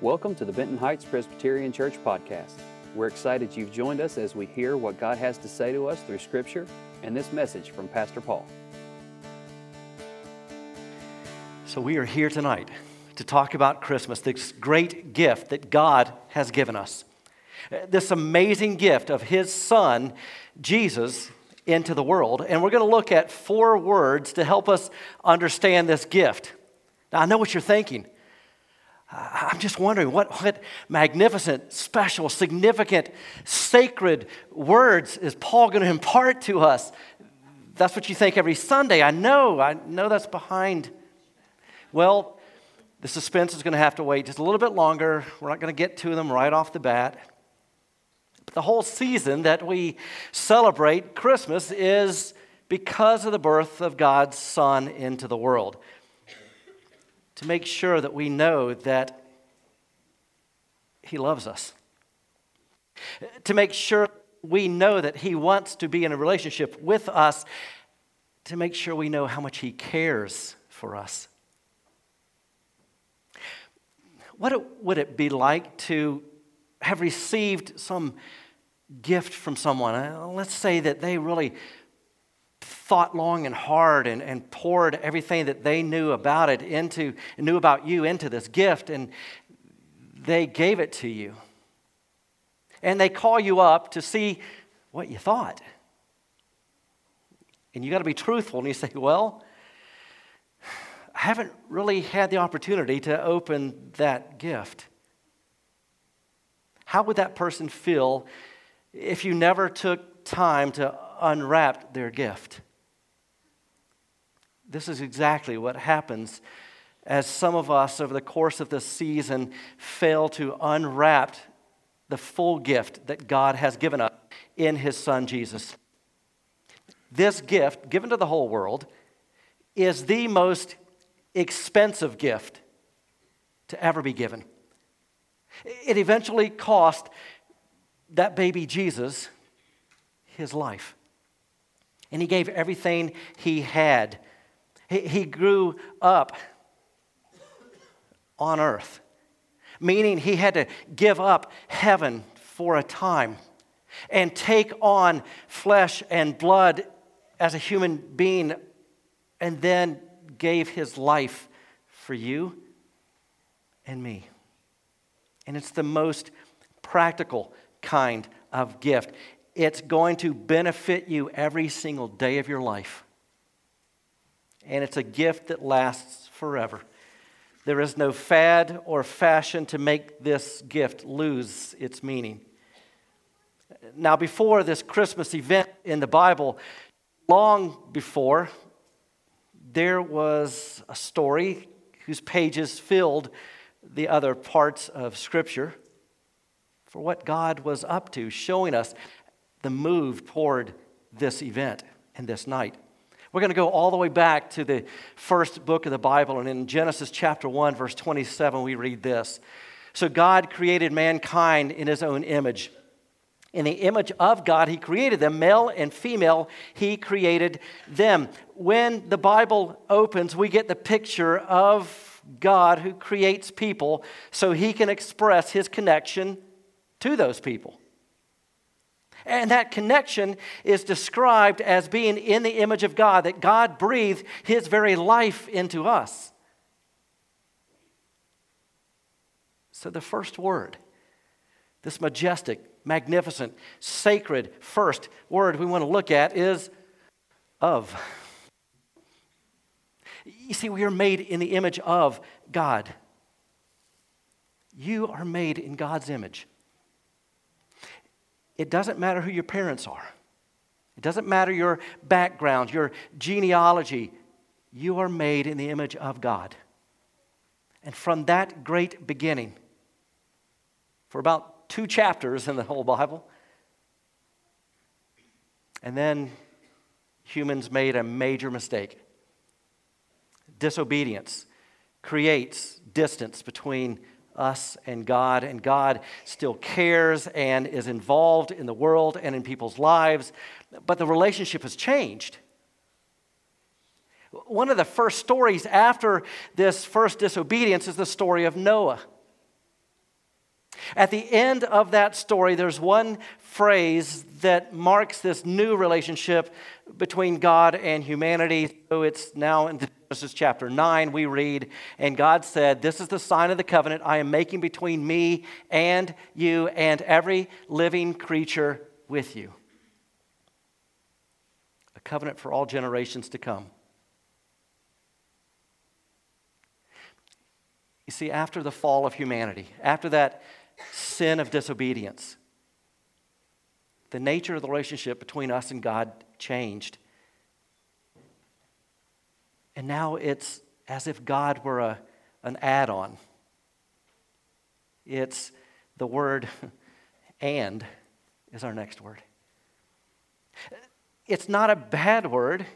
Welcome to the Benton Heights Presbyterian Church podcast. We're excited you've joined us as we hear what God has to say to us through Scripture and this message from Pastor Paul. So, we are here tonight to talk about Christmas, this great gift that God has given us. Uh, this amazing gift of His Son, Jesus, into the world. And we're going to look at four words to help us understand this gift. Now, I know what you're thinking. I'm just wondering what, what magnificent, special, significant, sacred words is Paul going to impart to us? That's what you think every Sunday. I know. I know that's behind. Well, the suspense is going to have to wait just a little bit longer. We're not going to get to them right off the bat. But the whole season that we celebrate Christmas is because of the birth of God's Son into the world to make sure that we know that He loves us, to make sure we know that He wants to be in a relationship with us, to make sure we know how much He cares for us. What would it be like to have received some gift from someone? Uh, let's say that they really thought long and hard and, and poured everything that they knew about it into, knew about you into this gift, and they gave it to you. And they call you up to see what you thought. And you got to be truthful, and you say, Well, I haven't really had the opportunity to open that gift. How would that person feel if you never took time to unwrapped their gift. This is exactly what happens as some of us over the course of this season fail to unwrap the full gift that God has given us in His Son Jesus. This gift, given to the whole world, is the most expensive gift to ever be given. It eventually cost that baby Jesus his life and he gave everything he had. He, he grew up on earth, meaning he had to give up heaven for a time and take on flesh and blood as a human being, and then gave his life for you and me. And it's the most practical kind of gift. It's going to benefit you every single day of your life. And it's a gift that lasts forever. There is no fad or fashion to make this gift lose its meaning. Now, before this Christmas event in the Bible, long before, there was a story whose pages filled the other parts of Scripture for what God was up to, showing us the move toward this event and this night. We're going to go all the way back to the first book of the Bible, and in Genesis chapter 1, verse 27, we read this. So God created mankind in his own image. In the image of God, he created them, male and female, he created them. When the Bible opens, we get the picture of God who creates people so he can express his connection to those people. And that connection is described as being in the image of God, that God breathed his very life into us. So, the first word, this majestic, magnificent, sacred first word we want to look at is of. You see, we are made in the image of God. You are made in God's image. It doesn't matter who your parents are, it doesn't matter your background, your genealogy. You are made in the image of God. And from that great beginning, for about two chapters in the whole Bible, and then humans made a major mistake. Disobedience creates distance between us and God, and God still cares and is involved in the world and in people's lives, but the relationship has changed. One of the first stories after this first disobedience is the story of Noah. At the end of that story, there's one phrase that marks this new relationship between God and humanity. So it's now in Genesis chapter 9, we read, And God said, This is the sign of the covenant I am making between me and you and every living creature with you. A covenant for all generations to come. You see, after the fall of humanity, after that sin of disobedience, the nature of the relationship between us and God changed. And now it's as if God were a, an add on. It's the word and is our next word. It's not a bad word.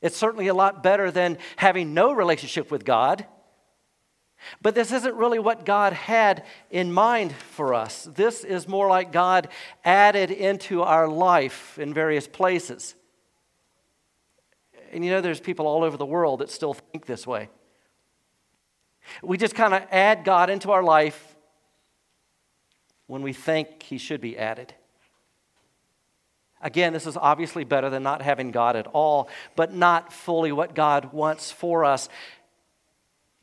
It's certainly a lot better than having no relationship with God. But this isn't really what God had in mind for us. This is more like God added into our life in various places. And you know, there's people all over the world that still think this way. We just kind of add God into our life when we think He should be added. Again, this is obviously better than not having God at all, but not fully what God wants for us.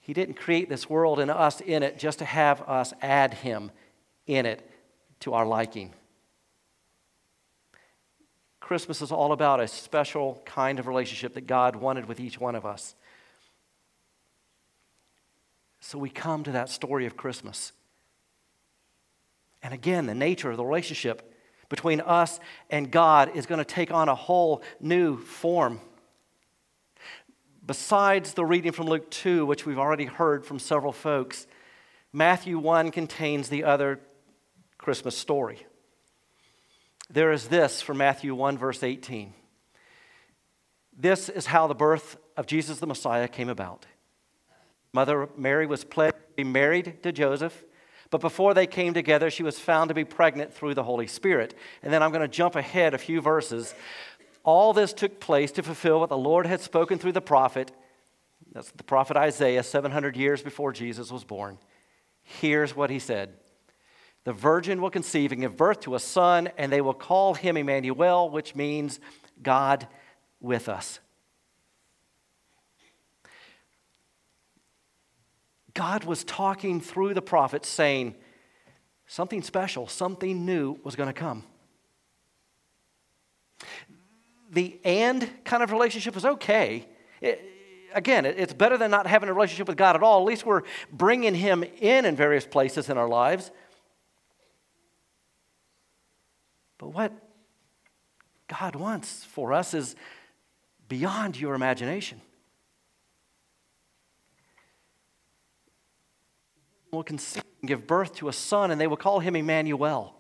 He didn't create this world and us in it just to have us add Him in it to our liking. Christmas is all about a special kind of relationship that God wanted with each one of us. So we come to that story of Christmas. And again, the nature of the relationship between us and God is going to take on a whole new form besides the reading from Luke 2, which we've already heard from several folks, Matthew 1 contains the other Christmas story. There is this from Matthew 1, verse 18. This is how the birth of Jesus the Messiah came about. Mother Mary was pledged to be married to Joseph, but before they came together, she was found to be pregnant through the Holy Spirit. And then I'm going to jump ahead a few verses all this took place to fulfill what the Lord had spoken through the prophet. That's the prophet Isaiah, 700 years before Jesus was born. Here's what he said The virgin will conceive and give birth to a son, and they will call him Emmanuel, which means God with us. God was talking through the prophet saying something special, something new was going to come the and kind of relationship is okay. It, again, it's better than not having a relationship with God at all. At least we're bringing Him in in various places in our lives. But what God wants for us is beyond your imagination. Will conceive and give birth to a son, and they will call him Emmanuel.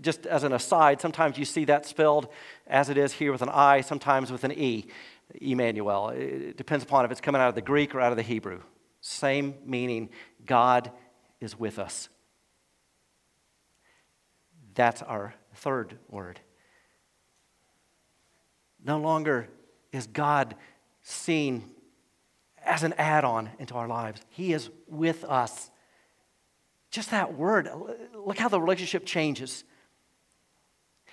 Just as an aside, sometimes you see that spelled as it is here with an I, sometimes with an E, Emmanuel. It depends upon if it's coming out of the Greek or out of the Hebrew. Same meaning, God is with us. That's our third word. No longer is God seen as an add on into our lives, He is with us. Just that word, look how the relationship changes.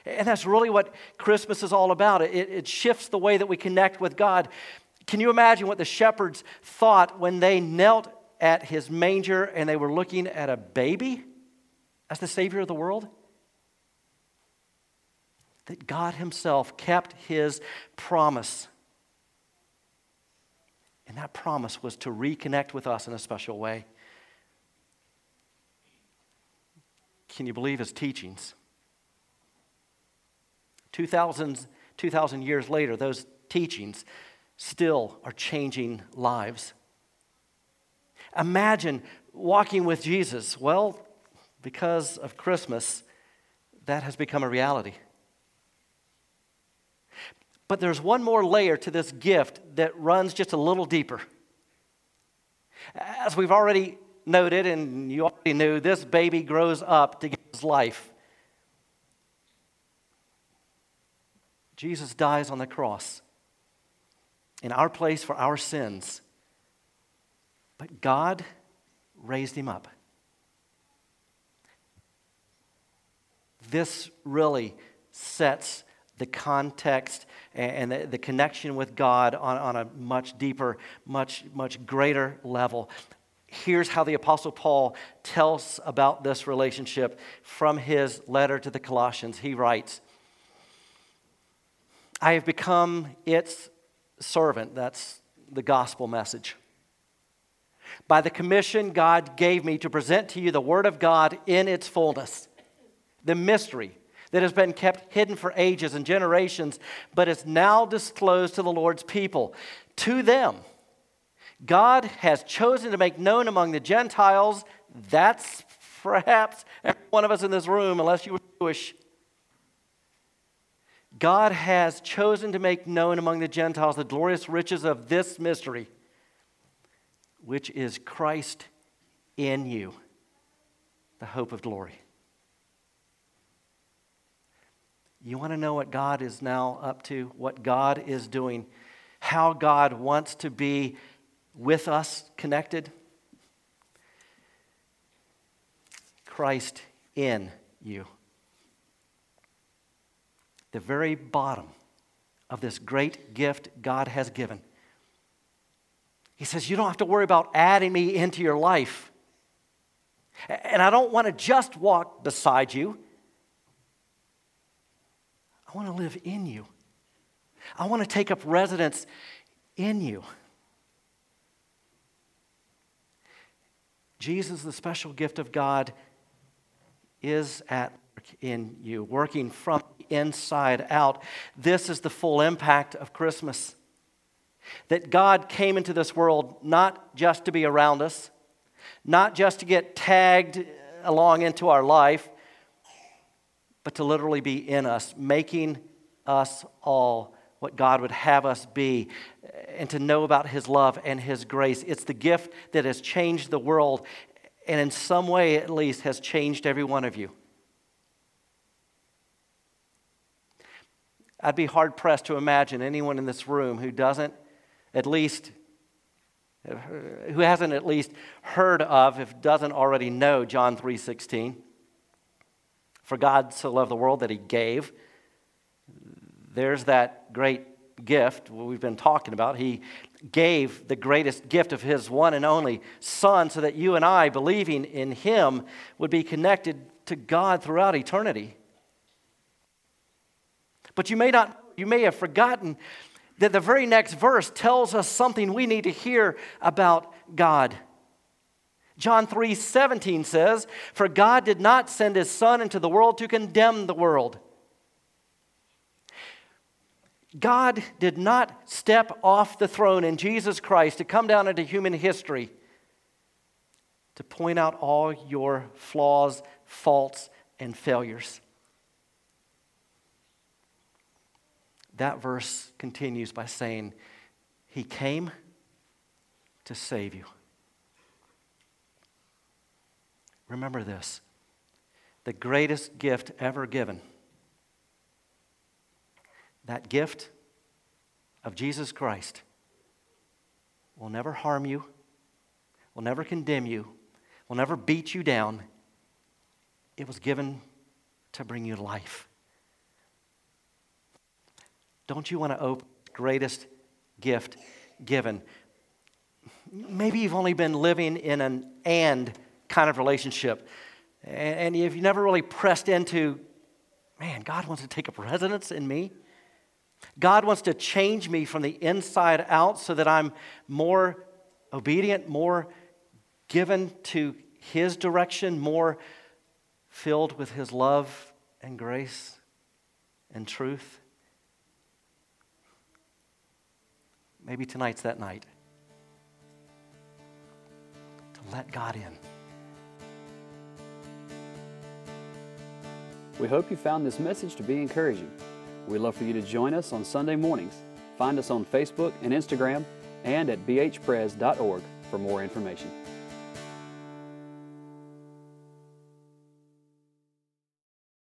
And that's really what Christmas is all about. It, it, shifts the way that we connect with God. Can you imagine what the shepherds thought when they knelt at his manger and they were looking at a baby as the Savior of the world? That God Himself kept His promise. And that promise was to reconnect with us in a special way. Can you believe his teachings? 2,000, 2,000 years later, those teachings still are changing lives. Imagine walking with Jesus. Well, because of Christmas, that has become a reality. But there's one more layer to this gift that runs just a little deeper. As we've already noted, and you already knew, this baby grows up to give his life. Jesus dies on the cross in our place for our sins. But God raised him up. This really sets the context and the, the connection with God on, on a much deeper, much, much greater level. Here's how the Apostle Paul tells about this relationship from his letter to the Colossians. He writes, I have become its servant. That's the gospel message. By the commission God gave me to present to you the Word of God in its fullness, the mystery that has been kept hidden for ages and generations, but is now disclosed to the Lord's people. To them, God has chosen to make known among the Gentiles, that's perhaps every one of us in this room, unless you were Jewish. God has chosen to make known among the Gentiles the glorious riches of this mystery, which is Christ in you, the hope of glory. You want to know what God is now up to, what God is doing, how God wants to be with us connected? Christ in you. The very bottom of this great gift God has given. He says, You don't have to worry about adding me into your life. And I don't want to just walk beside you. I want to live in you. I want to take up residence in you. Jesus, the special gift of God, is at work in you, working from inside out. This is the full impact of Christmas. That God came into this world not just to be around us, not just to get tagged along into our life, but to literally be in us, making us all what God would have us be, and to know about His love and His grace. It's the gift that has changed the world, and in some way at least has changed every one of you. I'd be hard pressed to imagine anyone in this room who doesn't at least who hasn't at least heard of if doesn't already know John 3:16 for God so loved the world that he gave. There's that great gift we've been talking about. He gave the greatest gift of his one and only Son so that you and I, believing in him, would be connected to God throughout eternity. But you may not, you may have forgotten that the very next verse tells us something we need to hear about God. John 3 17 says, For God did not send his Son into the world to condemn the world. God did not step off the throne in Jesus Christ to come down into human history to point out all your flaws, faults, and failures. That verse continues by saying, He came to save you. Remember this the greatest gift ever given. That gift of Jesus Christ will never harm you, will never condemn you, will never beat you down. It was given to bring you life. Don't you want to open the greatest gift given? Maybe you've only been living in an and kind of relationship. And if you never really pressed into, man, God wants to take up residence in me. God wants to change me from the inside out so that I'm more obedient, more given to His direction, more filled with His love and grace and truth. Maybe tonight's that night to let God in. We hope you found this message to be encouraging. We'd love for you to join us on Sunday mornings. Find us on Facebook and Instagram and at bhpres.org for more information.